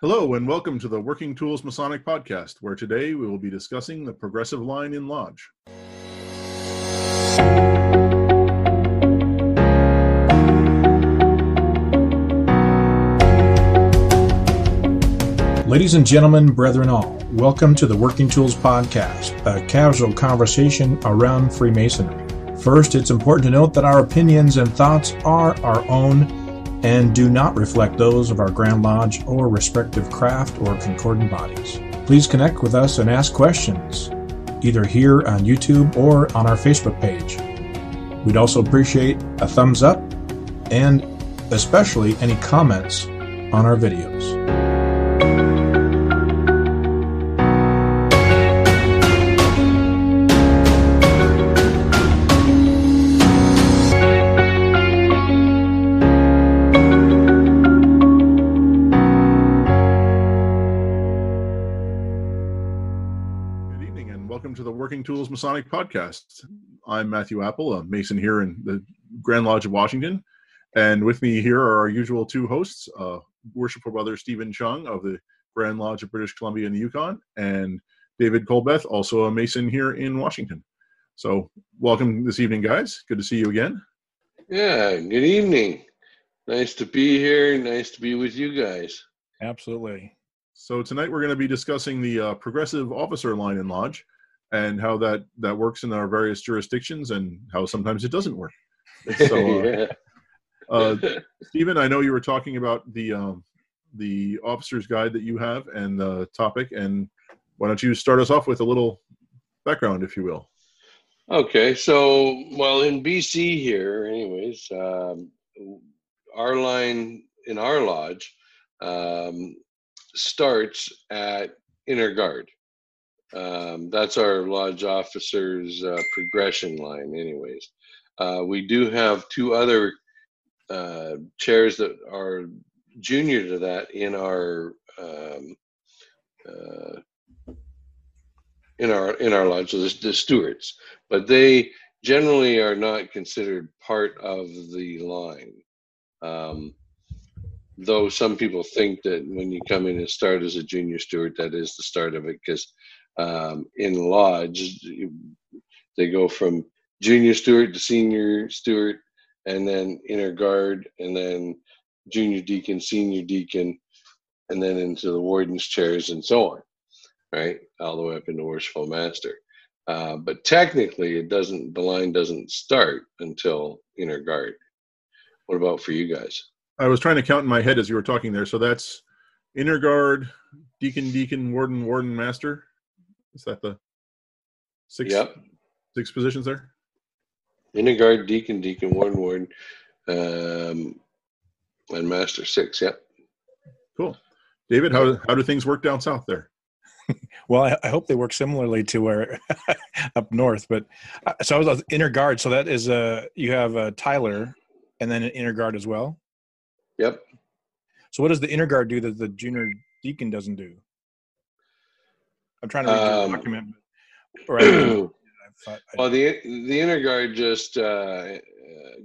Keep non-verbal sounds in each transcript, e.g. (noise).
Hello, and welcome to the Working Tools Masonic Podcast, where today we will be discussing the progressive line in Lodge. Ladies and gentlemen, brethren all, welcome to the Working Tools Podcast, a casual conversation around Freemasonry. First, it's important to note that our opinions and thoughts are our own and do not reflect those of our Grand Lodge or respective craft or concordant bodies. Please connect with us and ask questions, either here on YouTube or on our Facebook page. We'd also appreciate a thumbs up and especially any comments on our videos. Welcome to the Working Tools Masonic Podcast. I'm Matthew Appel, a Mason here in the Grand Lodge of Washington. And with me here are our usual two hosts, uh, Worshipful Brother Steven Chung of the Grand Lodge of British Columbia in the Yukon, and David Colbeth, also a Mason here in Washington. So, welcome this evening, guys. Good to see you again. Yeah, good evening. Nice to be here. Nice to be with you guys. Absolutely. So tonight we're going to be discussing the uh, progressive officer line in lodge and how that that works in our various jurisdictions and how sometimes it doesn't work. (laughs) So, uh, uh, (laughs) Steven, I know you were talking about the um, the officer's guide that you have and the topic, and why don't you start us off with a little background, if you will? okay, so, well, in BC here, anyways, um, our line in our lodge um, starts at inner guard. Um, that's our lodge officer's uh, progression line, anyways. Uh, we do have two other uh, chairs that are junior to that in our um, uh, in our in our lodge, so the, the stewards, but they generally are not considered part of the line. Um, though some people think that when you come in and start as a junior steward, that is the start of it, because um, in lodge they go from junior steward to senior steward, and then inner guard, and then junior deacon, senior deacon, and then into the warden's chairs and so on, right, all the way up into worshipful master. Uh, but technically, it doesn't. The line doesn't start until inner guard. What about for you guys? I was trying to count in my head as you were talking there. So that's inner guard, deacon, deacon, warden, warden, master. Is that the six Yep. six positions there? Inner guard, deacon, deacon, warden, warden, um, and master six. Yep. Cool. David, how how do things work down south there? (laughs) Well, I, I hope they work similarly to where (laughs) up north. But uh, so I was on inner guard. So that is uh you have uh, Tyler, and then an inner guard as well. Yep. So what does the inner guard do that the junior deacon doesn't do? I'm trying to read Um, the document. Right. (clears throat) I, I Well, the the inner guard just uh, uh,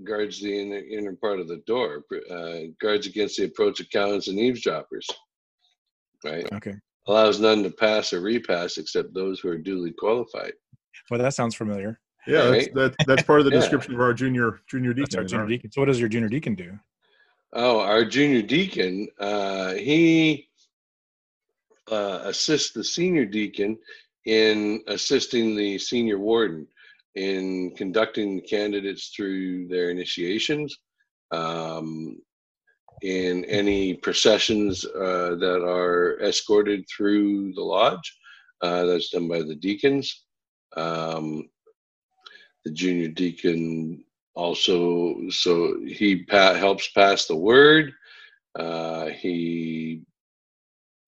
guards the inner, inner part of the door, uh, guards against the approach of cowans and eavesdroppers. Right. okay. Allows none to pass or repass except those who are duly qualified. Well, that sounds familiar. Yeah, that's that, that's part of the (laughs) Yeah. description of our junior junior That's deacon. our junior deacon. So what does your junior deacon do? Oh, our junior deacon, uh, he uh, assists the senior deacon in assisting the senior warden in conducting the candidates through their initiations, um, in any processions uh, that are escorted through the lodge. Uh, that's done by the deacons. Um, the junior deacon also so he pa- helps pass the word uh, he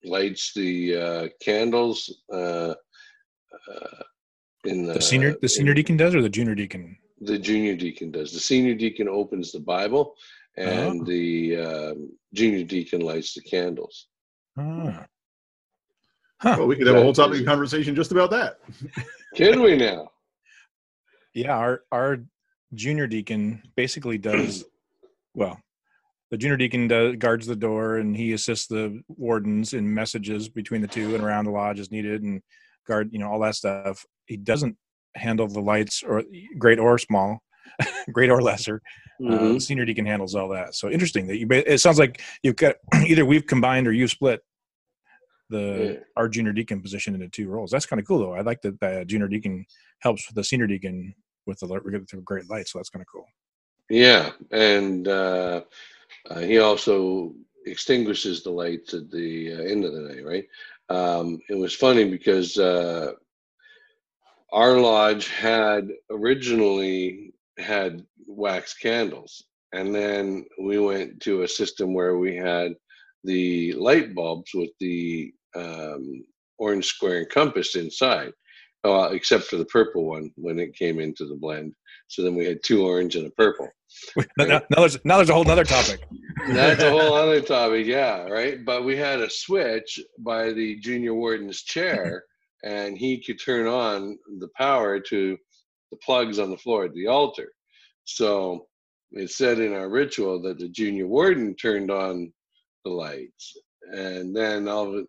lights the uh, candles uh, uh, in the, The senior the senior in- deacon does, or the junior deacon? the junior deacon does the senior deacon opens the bible and Oh. the um, junior deacon lights the candles Ah. Huh. Well, we could have a whole topic is- of conversation just about that. can we now Yeah, our our junior deacon basically does well. The junior deacon does, guards the door and he assists the wardens in messages between the two and around the lodge as needed and guard you know all that stuff. He doesn't handle the lights or great or small (laughs) great or lesser. Mhm. uh, senior deacon handles all that. So interesting that you it sounds like you've got (clears throat) either we've combined or you've split the Yeah. our junior deacon position into two roles. That's kind of cool though. I like that the junior deacon helps the senior deacon with the with the great light so that's kind of cool. Yeah, and uh, uh, he also extinguishes the lights at the uh, end of the night. Right? Um, it was funny because uh, our lodge had originally had wax candles, and then we went to a system where we had the light bulbs with the um, orange square and compass inside, uh, except for the purple one when it came into the blend. So then we had two orange and a purple. now, now, now there's now there's a whole other topic (laughs) That's a whole other topic, yeah, right. But we had a switch by the junior warden's chair, (laughs) and he could turn on the power to the plugs on the floor at the altar. So it said in our ritual that the junior warden turned on the lights, and then all of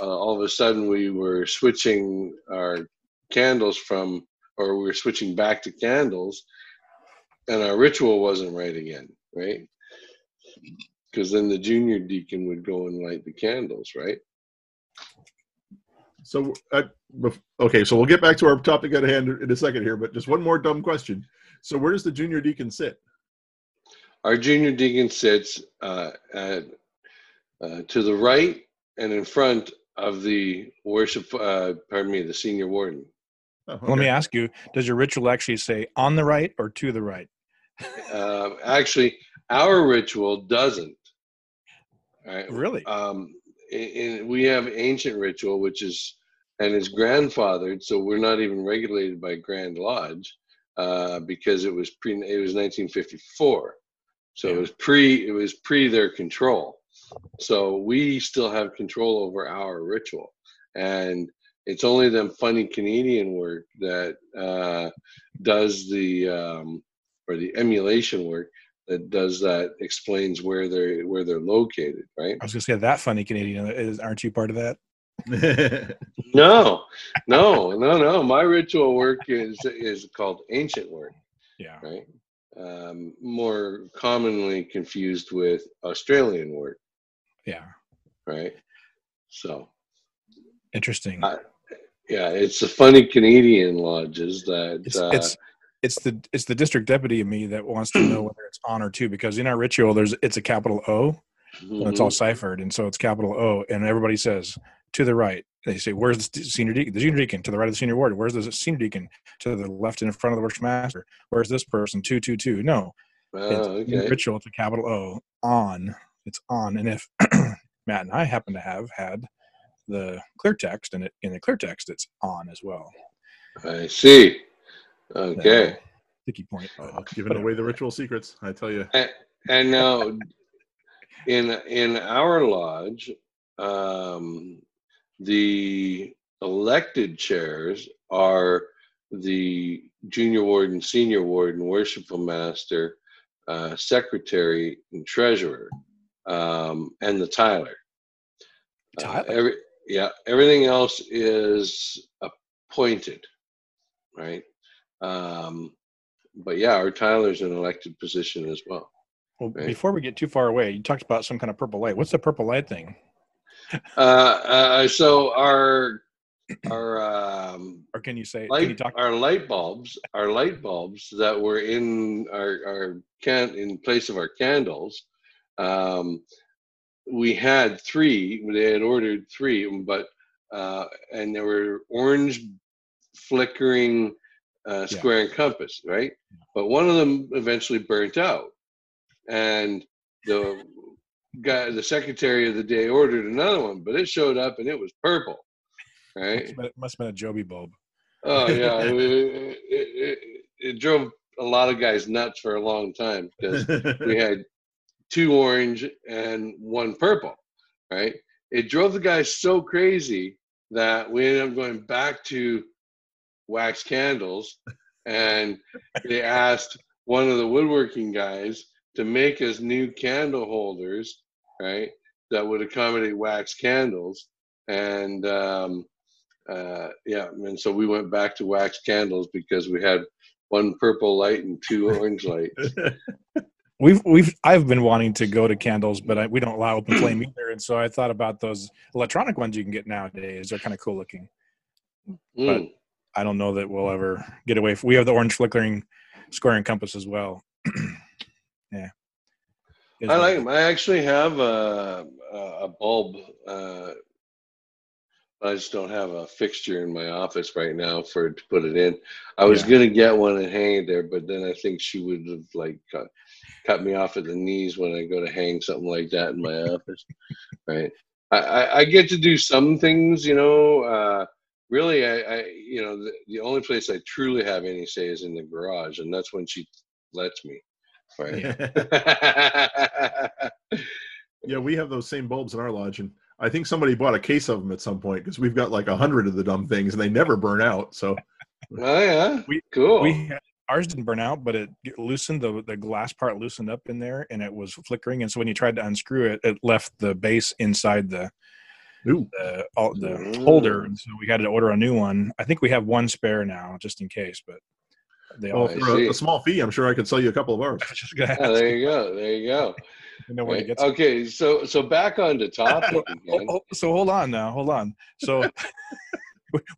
uh, all of a sudden we were switching our candles from, or we were switching back to candles, and our ritual wasn't right again, right? because then the junior deacon would go and light the candles, right? So, uh, okay, so we'll get back to our topic at hand in a second here, but just one more dumb question. So, where does the junior deacon sit? Our junior deacon sits uh, at uh, to the right and in front of the worship. Uh, pardon me, the senior warden. Oh, let me ask you does your ritual actually say on the right or to the right Uh, actually, our ritual doesn't. All right. really Um, in, in, we have ancient ritual, which is and is grandfathered, so we're not even regulated by Grand Lodge uh, because it was pre. It was 1954, so it was pre. It was pre their control. So we still have control over our ritual, and it's only them funny Canadian work that uh, does the um, or the emulation work that does that explains where they're where they're located, right? i was gonna say that funny canadian is aren't you part of that (laughs) No, no, no, no. My ritual work is is called ancient work, yeah right? Um, more commonly confused with Australian work, yeah right? So interesting I- yeah, it's the funny Canadian lodges that it's uh, it's it's the it's the district deputy of me that wants to know (clears throat) whether it's on or to because in our ritual there's it's a capital O and it's all ciphered and so it's capital O and everybody says to the right. They say where's the senior deacon the junior deacon? To the right of the senior ward. where's the senior deacon? To the left and in front of the worship master. Where's this person? Two two two. No. Oh, it's okay. ritual it's a capital O on. It's on and if (clears throat) Matt and I happen to have had the clear text and it in the clear text it's on as well I see. Okay. sticky point but Oh, giving whatever. away the ritual secrets, I tell you. And now, in in our lodge, um, the elected chairs are the junior warden, senior warden, worshipful master, uh, secretary, and treasurer, um, and the Tyler. Uh, Tyler? every, yeah, everything else is appointed, right? Um, but yeah, our Tyler's an elected position as well. Well, Right. before we get too far away, you talked about some kind of purple light. What's the purple light thing? Uh, uh, so our our um, Or can you say? Can you talk? our light bulbs, our light bulbs that were in our our can in place of our candles. Um, we had three. They had ordered three, but uh, and they were orange, flickering uh, Yeah. square and compass, right? But one of them eventually burnt out, and the guy, the secretary of the day, ordered another one, but it showed up and it was purple, right? It must have been a Joby bulb. Oh yeah, (laughs) it, it, it, it drove a lot of guys nuts for a long time because we had two orange and one purple, right? It drove the guys so crazy that we ended up going back to wax candles, and (laughs) they asked one of the woodworking guys to make us new candle holders, right? That would accommodate wax candles, and um, uh, yeah, and so we went back to wax candles because we had one purple light and two orange lights. (laughs) we've we've I've been wanting to go to candles, but I, we don't allow open flame (clears throat) either. And so I thought about those electronic ones you can get nowadays. They're kind of cool looking, mm. but I don't know that we'll ever get away. From, we have the orange flickering square and compass as well. (clears throat) yeah, I like them. I actually have a a bulb. Uh, I just don't have a fixture in my office right now for to put it in. I was yeah. gonna get one and hang it there, but then I think she would have like cut me off at the knees when I go to hang something like that in my (laughs) office. Right. I, I, I, get to do some things, you know. Uh, really, I, I you know the, the only place I truly have any say is in the garage, and that's when she lets me. Right. yeah, (laughs) we have those same bulbs in our lodge, and I think somebody bought a case of them at some point because we've got like a hundred of the dumb things and they never burn out. So, oh yeah, we cool. We ours didn't burn out, but it loosened the the glass part loosened up in there and it was flickering. And so when you tried to unscrew it, it left the base inside the Ooh. the all, the mm. holder. And so we had to order a new one. I think we have one spare now, just in case. But they well, all for a, a, small fee, I'm sure I could sell you a couple of ours. (laughs) yeah, there you go. There you go. (laughs) Right. Okay, so so back on the (laughs) oh, topic again. Oh, oh, so hold on now, hold on. So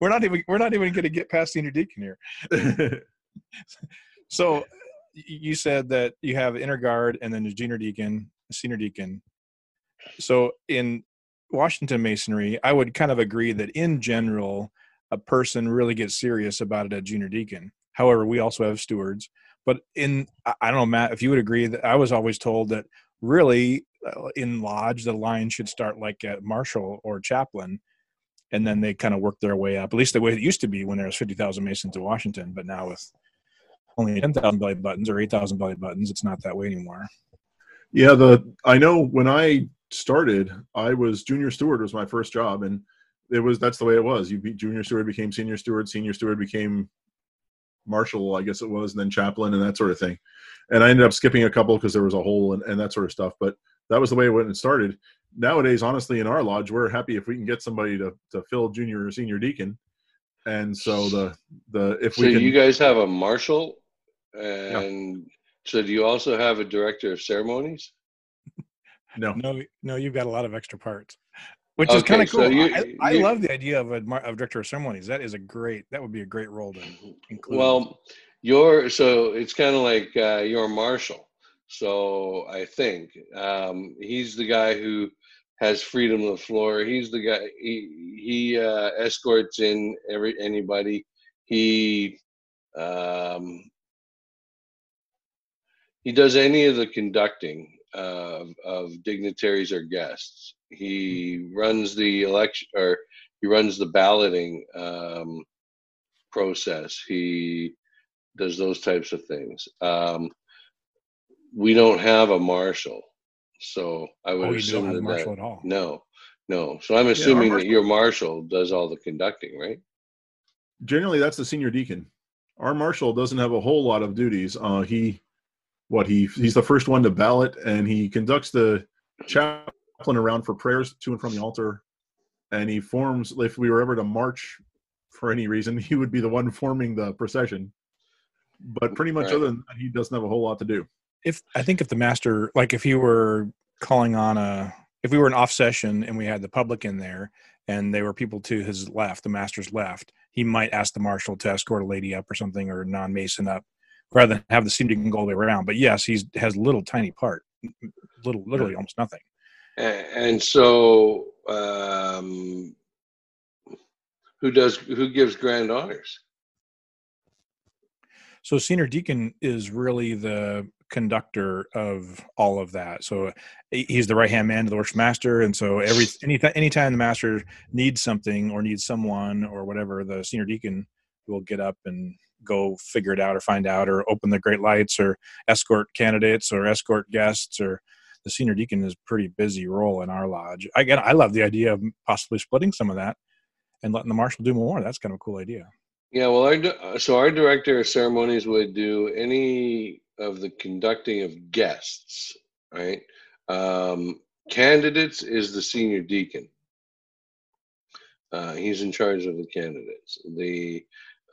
we're not even we're not even going to get past senior deacon here. So you said that you have inner guard and then the junior deacon, senior deacon. So in Washington Masonry, I would kind of agree that in general, a person really gets serious about it at junior deacon. However, we also have stewards. But in I don't know, Matt, if you would agree that I was always told that really uh, in lodge the line should start like at marshal or chaplain and then they kind of work their way up at least the way it used to be when there was 50000 masons in washington but now with only 10000 belly buttons or 8000 belly buttons it's not that way anymore yeah the i know when i started i was junior steward was my first job and it was that's the way it was you be, junior steward became senior steward senior steward became marshal i guess it was and then chaplain and that sort of thing and I ended up skipping a couple because there was a hole and, and that sort of stuff. But that was the way it went and started. Nowadays, honestly, in our lodge, we're happy if we can get somebody to, to fill junior or senior deacon. And so the the if so we can, you guys have a marshal, and yeah. so do you also have a director of ceremonies? (laughs) No, no, no. You've got a lot of extra parts, which okay, is kind of cool. So you, I, I you, love the idea of a of director of ceremonies. That is a great. That would be a great role to include. Well, your so it's kind of like uh, your marshal. So I think um, he's the guy who has freedom of the floor. He's the guy. He he uh, escorts in every anybody. He um, he does any of the conducting of, of dignitaries or guests. He runs the election or he runs the balloting um, process. He does those types of things. Um, we don't have a marshal, so I would oh, assume that, marshal that, at all. no, no. So I'm assuming yeah, that your marshal does all the conducting, right? Generally, that's the senior deacon. Our marshal doesn't have a whole lot of duties. Uh, he, what he he's the first one to ballot, and he conducts the chaplain around for prayers to and from the altar, and he forms. If we were ever to march for any reason, (laughs) he would be the one forming the procession but pretty much right. other than that, he doesn't have a whole lot to do. If I think if the master, like if you were calling on a, if we were an off session and we had the public in there and there were people to his left, the master's left, he might ask the marshal to escort a lady up or something or non mason up rather than have the senior deacon go all the way around. But yes, he's has little tiny part, little, literally almost nothing. And so, um, who does who gives grand honors? So senior deacon is really the conductor of all of that. So he's the right hand man to the worship master, and so every anytime anytime the master needs something or needs someone or whatever, the senior deacon will get up and go figure it out or find out or open the great lights or escort candidates or escort guests or the senior deacon is pretty busy role in our lodge. Again, I love the idea of possibly splitting some of that and letting the marshal do more. That's kind of a cool idea. Yeah, well, our, so our director of ceremonies would do any of the conducting of guests, right? Um, candidates is the senior deacon. Uh, he's in charge of the candidates. The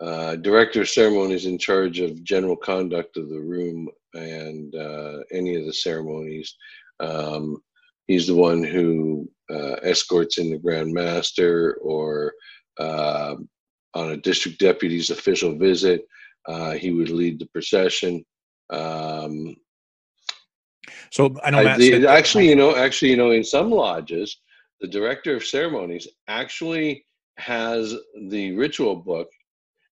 uh, director of ceremonies in charge of general conduct of the room and uh, any of the ceremonies. Um, he's the one who uh, escorts in the Grand Master or uh, on a district deputy's official visit. Uh, he would lead the procession. Um, so I know the, actually, you know, actually, you know, in some lodges, the director of ceremonies actually has the ritual book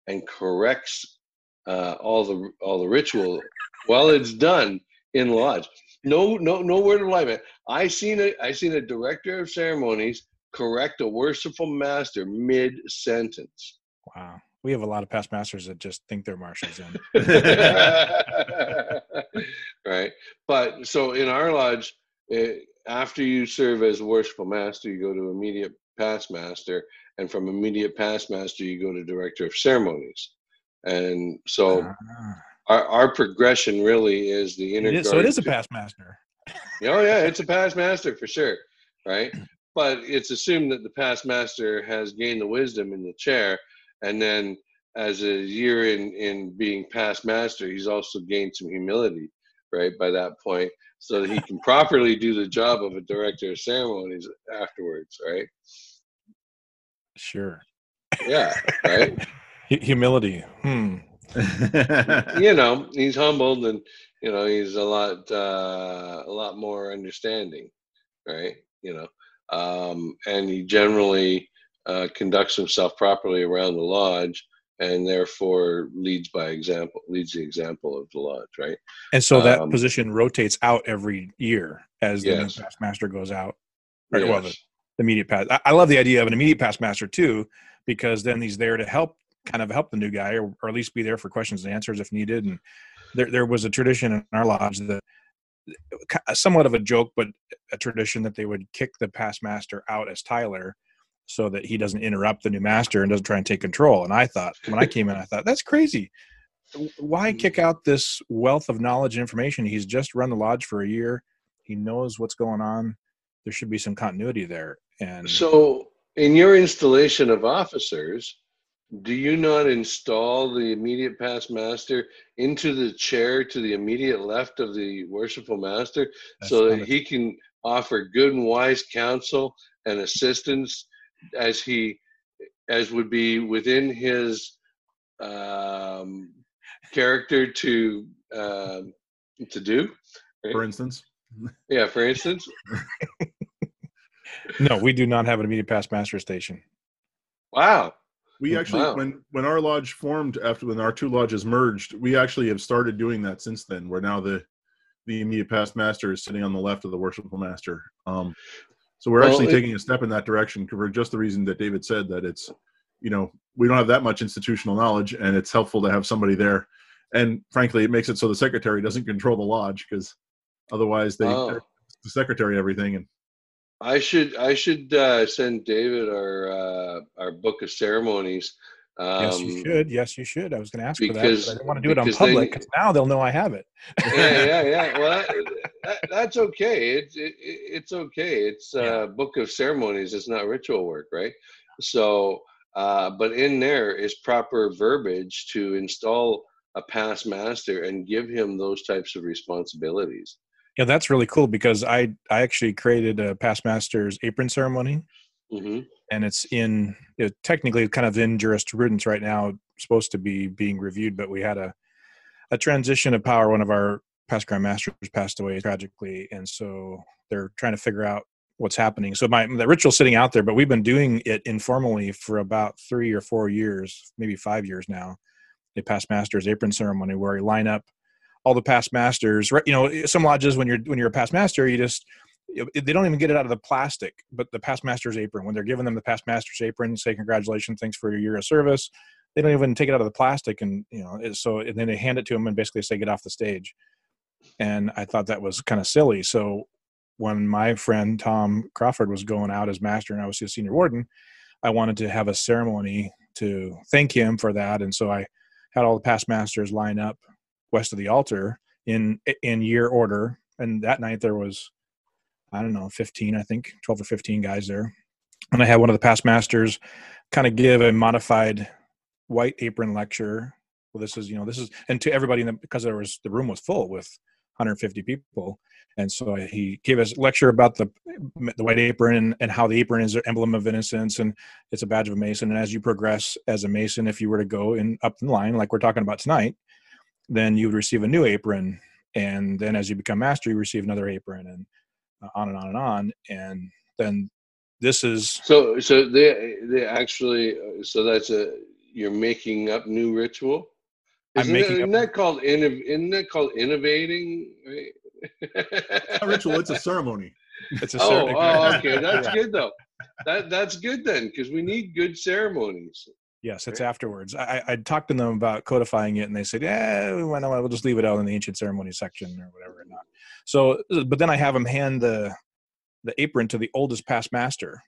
and corrects uh, all the all the ritual while it's done in lodge. No, no, no word of lie, man. I seen a I seen a director of ceremonies correct a worshipful master mid sentence. Wow, we have a lot of past masters that just think they're marshals in. (laughs) (laughs) right, but so in our lodge, it, eh, after you serve as worshipful master, you go to immediate past master, and from immediate past master, you go to director of ceremonies. And so. Ah our, our progression really is the inner. so it is a past master. (laughs) oh yeah, it's a past master for sure, right? (clears throat) But it's assumed that the past master has gained the wisdom in the chair, and then as a year in in being past master, he's also gained some humility, right? By that point, so that he can (laughs) properly do the job of a director of ceremonies afterwards, right? Sure. Yeah. Right. (laughs) humility. Hmm. (laughs) you know, he's humbled and you know he's a lot uh, a lot more understanding, right? You know, um, and he generally uh, conducts himself properly around the lodge and therefore leads by example leads the example of the lodge right and so that um, position rotates out every year as the yes. past master goes out right yes. well the, the immediate past I, I, love the idea of an immediate past master too because then he's there to help kind of help the new guy or, or at least be there for questions and answers if needed. And there, there was a tradition in our lodge that somewhat of a joke, but a tradition that they would kick the past master out as Tyler so that he doesn't interrupt the new master and doesn't try and take control. And I thought, when I came in, I thought, that's crazy. Why mm. kick out this wealth of knowledge and information? He's just run the lodge for a year. He knows what's going on. There should be some continuity there. And so, in your installation of officers, do you not install the immediate past master into the chair to the immediate left of the worshipful master so that he can offer good and wise counsel and assistance as he as would be within his um, character to uh, to do right? for instance yeah for instance (laughs) no we do not have an immediate past master station wow we actually, wow. when when our lodge formed after when our two lodges merged, we actually have started doing that since then. Where now the the immediate past master is sitting on the left of the worshipful master. Um, so we're well, actually it, taking a step in that direction for just the reason that David said that it's, you know, we don't have that much institutional knowledge, and it's helpful to have somebody there. And frankly, it makes it so the secretary doesn't control the lodge because otherwise they oh. the secretary everything and I should I should uh, send David our uh, our book of ceremonies. Um, yes, you um, should. Yes, you should. I was going to ask because, for that. I didn't want to do it on public because now they'll know I have it. yeah, yeah, yeah. Well, that, that, that's okay. It's it, it's okay. It's a uh, book of ceremonies. It's not ritual work, right? So, uh, but in there is proper verbiage to install a past master and give him those types of responsibilities. Yeah, that's really cool because I I actually created a past master's apron ceremony, mm-hmm. and it's in it, technically kind of in jurisprudence right now. Supposed to be being reviewed, but we had a a transition of power. One of our past grand masters passed away tragically, and so they're trying to figure out what's happening. So my the ritual's sitting out there, but we've been doing it informally for about three or four years, maybe five years now. A past master's apron ceremony where we line up all the past masters right? You know some lodges when you're when you're a past master you just they don't even get it out of the plastic but the past master's apron when they're giving them the past master's apron say congratulations thanks for your year of service they don't even take it out of the plastic and you know so and then they hand it to them and basically say get off the stage. And i thought that was kind of silly. So when my friend tom crawford was going out as master and i was his senior warden i wanted to have a ceremony to thank him for that. And so I had all the past masters line up west of the altar in in year order. And that night there was, I don't know, 15, I think, 12 or 15 guys there. And I had one of the past masters kind of give a modified white apron lecture. Well, this is, you know, this is, and to everybody in the, because there was, the room was full with 150 people. And so he gave us a lecture about the the white apron and, and how the apron is an emblem of innocence and it's a badge of a mason. And as you progress as a mason, if you were to go in up the line, like we're talking about tonight, then you would receive a new apron. And then as you become master, you receive another apron and uh, on and on and on. And then this is so so they they actually uh, so that's a you're making up new ritual. Isn't, I'm making that, isn't that called innov, isn't that called innovating? Right? a ritual. It's a ceremony. It's a oh, ceremony. oh, okay, that's (laughs) good though. That that's good then, because we need good ceremonies. Yes, it's afterwards. I, I talked to them about codifying it, and they said, "Yeah, why not? We'll just leave it out in the ancient ceremony section or whatever." Not. So, but then I have them hand the the apron to the oldest past master,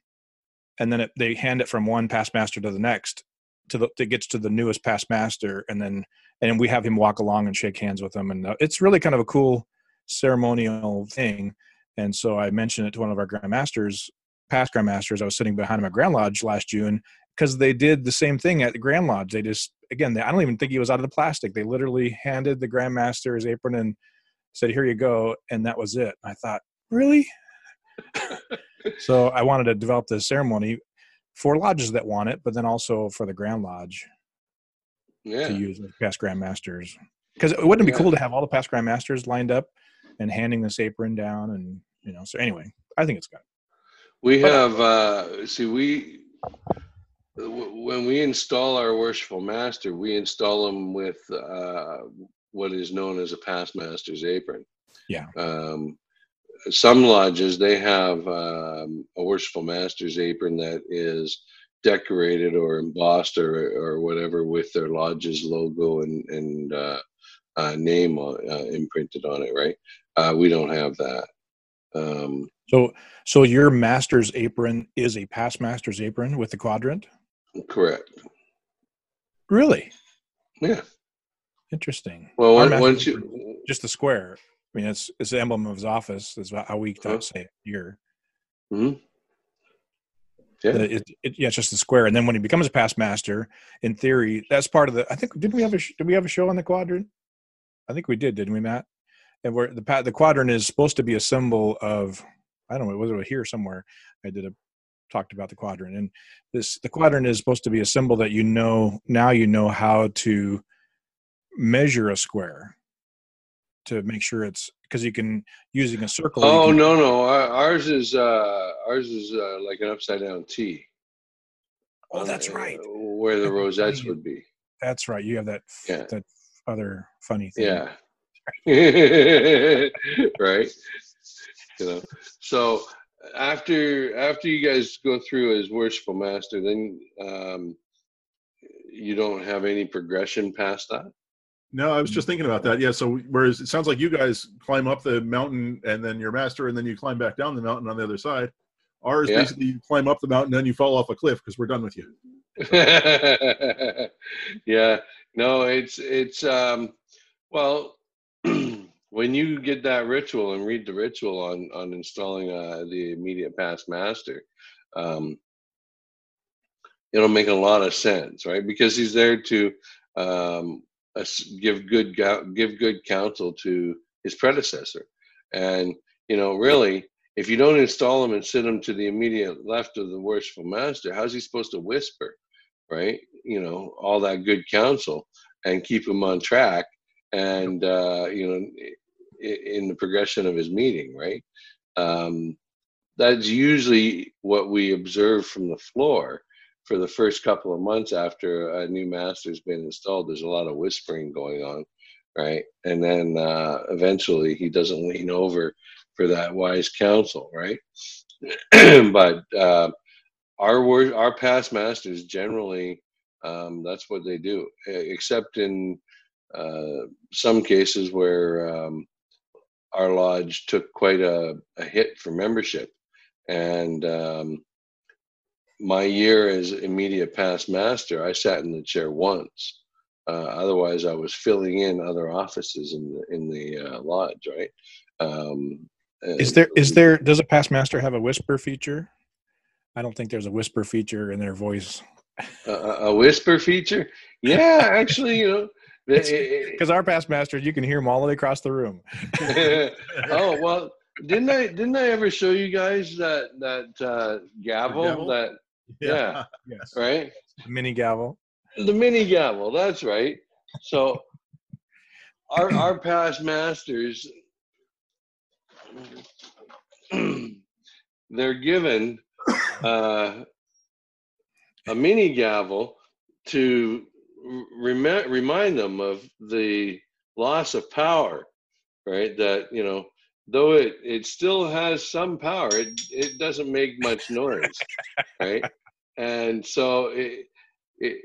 and then it, they hand it from one past master to the next, to the it gets to the newest past master, and then and we have him walk along and shake hands with them, and uh, it's really kind of a cool ceremonial thing. And so I mentioned it to one of our grandmasters, past grandmasters. I was sitting behind him at Grand Lodge last June because they did the same thing at the Grand Lodge. They just again, they, I don't even think he was out of the plastic. They literally handed the grandmaster his apron and said, "Here you go," and that was it. I thought, really? (laughs) so I wanted to develop this ceremony for lodges that want it, but then also for the Grand Lodge yeah. to use as past grandmasters. Because it wouldn't it be cool to have all the past grandmasters lined up and handing this apron down, and you know. So anyway, I think it's good. We but, have uh see we when we install our worshipful master, we install them with uh, what is known as a past master's apron. Yeah. Um, some lodges they have um, a worshipful master's apron that is decorated or embossed or or whatever with their lodge's logo and and uh, uh, name on, uh, imprinted on it. Right? Uh, we don't have that. Um, so so your master's apron is a past master's apron with the quadrant. Correct. Really? Yeah. Interesting. Well, once you just the square. I mean, it's it's the emblem of his office. Is how we huh? say it here. Hmm. Yeah. It, it, yeah, it's just the square, and then when he becomes a past master, in theory, that's part of the. I think did we have a did we have a show on the quadrant? I think we did, didn't we, Matt? And where the the quadrant is supposed to be a symbol of I don't know, it was it here somewhere? I did a talked about the quadrant, and this the quadrant is supposed to be a symbol that you know now you know how to measure a square to make sure it's because you can using a circle. Oh can, no no ours is uh ours is uh, like an upside down T. Oh, that's right. Where the rosettes would be. That's right. You have that yeah. that other funny thing. Yeah. (laughs) (laughs) right. You know. So after after you guys go through as worshipful master, then um, you don't have any progression past that. No, I was just thinking about that. Yeah. So whereas it sounds like you guys climb up the mountain and then you're master, and then you climb back down the mountain on the other side. Ours yeah. basically you climb up the mountain, then you fall off a cliff because we're done with you. (laughs) yeah. No, it's it's um well (clears throat) when you get that ritual and read the ritual on on installing uh, the immediate past master, um, it'll make a lot of sense, right? Because he's there to um, give good give good counsel to his predecessor, and you know, really, if you don't install him and sit him to the immediate left of the worshipful master, how's he supposed to whisper, right? You know, all that good counsel and keep him on track and uh, you know in the progression of his meeting, right? Um, that's usually what we observe from the floor for the first couple of months after a new master's been installed. There's a lot of whispering going on, right? And then uh, eventually he doesn't lean over for that wise counsel, right? (clears throat) but uh, our our past masters generally um, that's what they do, except in uh, some cases where um, our lodge took quite a, a hit for membership, and um, my year as immediate past master, I sat in the chair once. Uh, otherwise, I was filling in other offices in the in the uh, lodge, right? Um, is there is there does a past master have a whisper feature? I don't think there's a whisper feature in their voice. a, a whisper feature? Yeah, actually, you know, because our past masters, you can hear them all the way across the room. (laughs) (laughs) oh well, didn't I didn't I ever show you guys that that uh, gavel, gavel? that (laughs) yeah, yeah yes. right the mini gavel the mini gavel that's right so our our past masters (clears throat) they're given uh, a mini gavel to rem- remind them of the loss of power right? That you know though it it still has some power it it doesn't make much noise right? And so it, it,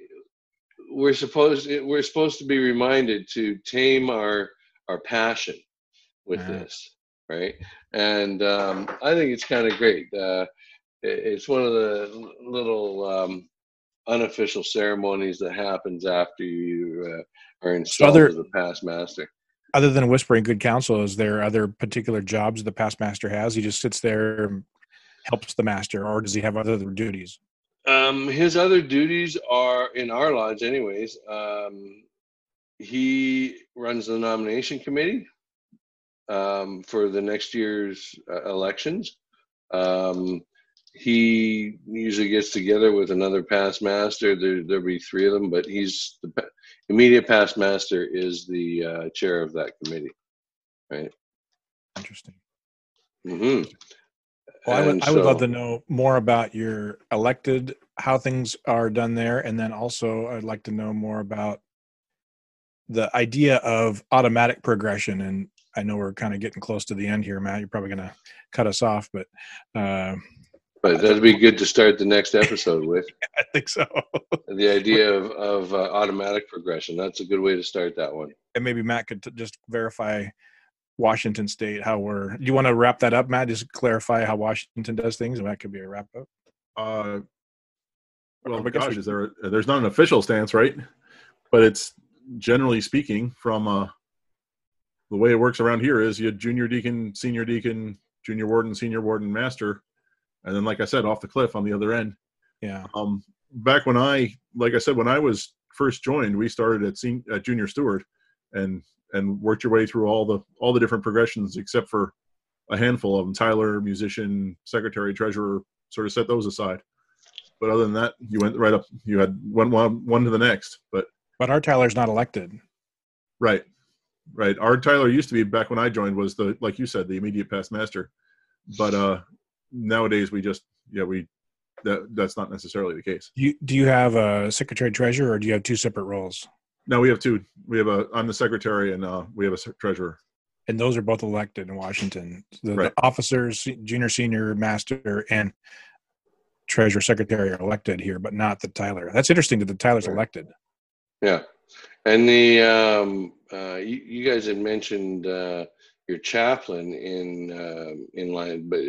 we're supposed we're supposed to be reminded to tame our our passion with uh-huh. this right? And um, i think it's kind of great uh, it, it's one of the little um, unofficial ceremonies that happens after you uh, are installed other, as a past master other than whispering good counsel, is there other particular jobs the past master has? He just sits there, and helps the master, or does he have other duties? Um, his other duties are in our lodge, anyways. Um, he runs the nomination committee um, for the next year's uh, elections. Um, he usually gets together with another past master. There, there'll be three of them, but he's the immediate past master is the uh, chair of that committee, right? Interesting. hmm Well, I would, so, I would love to know more about your elected, how things are done there, and then also I'd like to know more about the idea of automatic progression. And I know we're kind of getting close to the end here, Matt. You're probably going to cut us off, but uh, but that'd be good to start the next episode with. (laughs) I think so. the idea of, of uh, automatic progression. That's a good way to start that one. And maybe Matt could t- just verify Washington State, how we're. Do you want to wrap that up, Matt? Just clarify how Washington does things, and that could be a wrap up. Uh, well, gosh, is there? A, there's not an official stance, right? But it's generally speaking, from uh, the way it works around here, is you have junior deacon, senior deacon, junior warden, senior warden, master and then like I said, off the cliff on the other end. Yeah. Um, back when I, like I said, when I was first joined, we started at, senior, at junior steward, and and worked your way through all the all the different progressions except for a handful of them: Tyler, musician, secretary, treasurer. Sort of set those aside. But other than that, you went right up. You had one one one to the next. But but our Tyler's not elected. Right, right. Our Tyler used to be back when I joined was the like you said the immediate past master, but uh nowadays we just yeah we that that's not necessarily the case. Do you, do you have a secretary treasurer or do you have two separate roles? No, we have two. We have a I'm the secretary and uh, we have a treasurer. And those are both elected in Washington. The, right. the officers, junior, senior, master, and treasurer secretary are elected here, but not the Tyler. That's interesting that the Tyler's right. elected. Yeah, and the um, uh, you, you guys had mentioned uh, your chaplain in uh, in line, but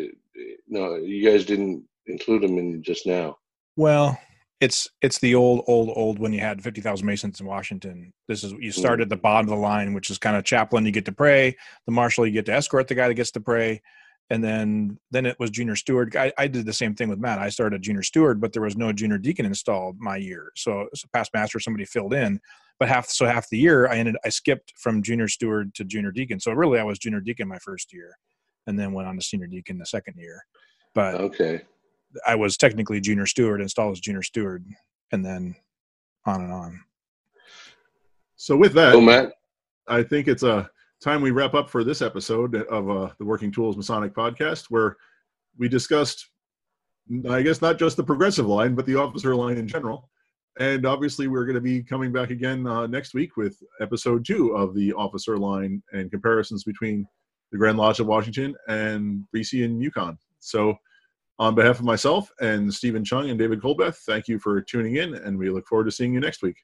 no, you guys didn't include them in just now. Well, it's it's the old old old when you had 50,000 masons in Washington. This is you start at the bottom of the line, which is kind of chaplain you get to pray, the marshal you get to escort the guy that gets to pray, and then then it was junior steward. I, I did the same thing with Matt. I started junior steward, but there was no junior deacon installed my year. So, so past master somebody filled in, but half so half the year I ended I skipped from junior steward to junior deacon. So really I was junior deacon my first year and then went on to senior deacon the second year. But okay, I was technically junior steward, installed as junior steward, and then on and on. So with that, oh, Matt. I think it's a time we wrap up for this episode of uh, the Working Tools Masonic podcast, where we discussed, I guess, not just the progressive line, but the officer line in general. And obviously, we're going to be coming back again uh, next week with episode two of the officer line and comparisons between the Grand Lodge of Washington and BC and Yukon. So, on behalf of myself and Steven Chung and David Colbeth, thank you for tuning in, and we look forward to seeing you next week.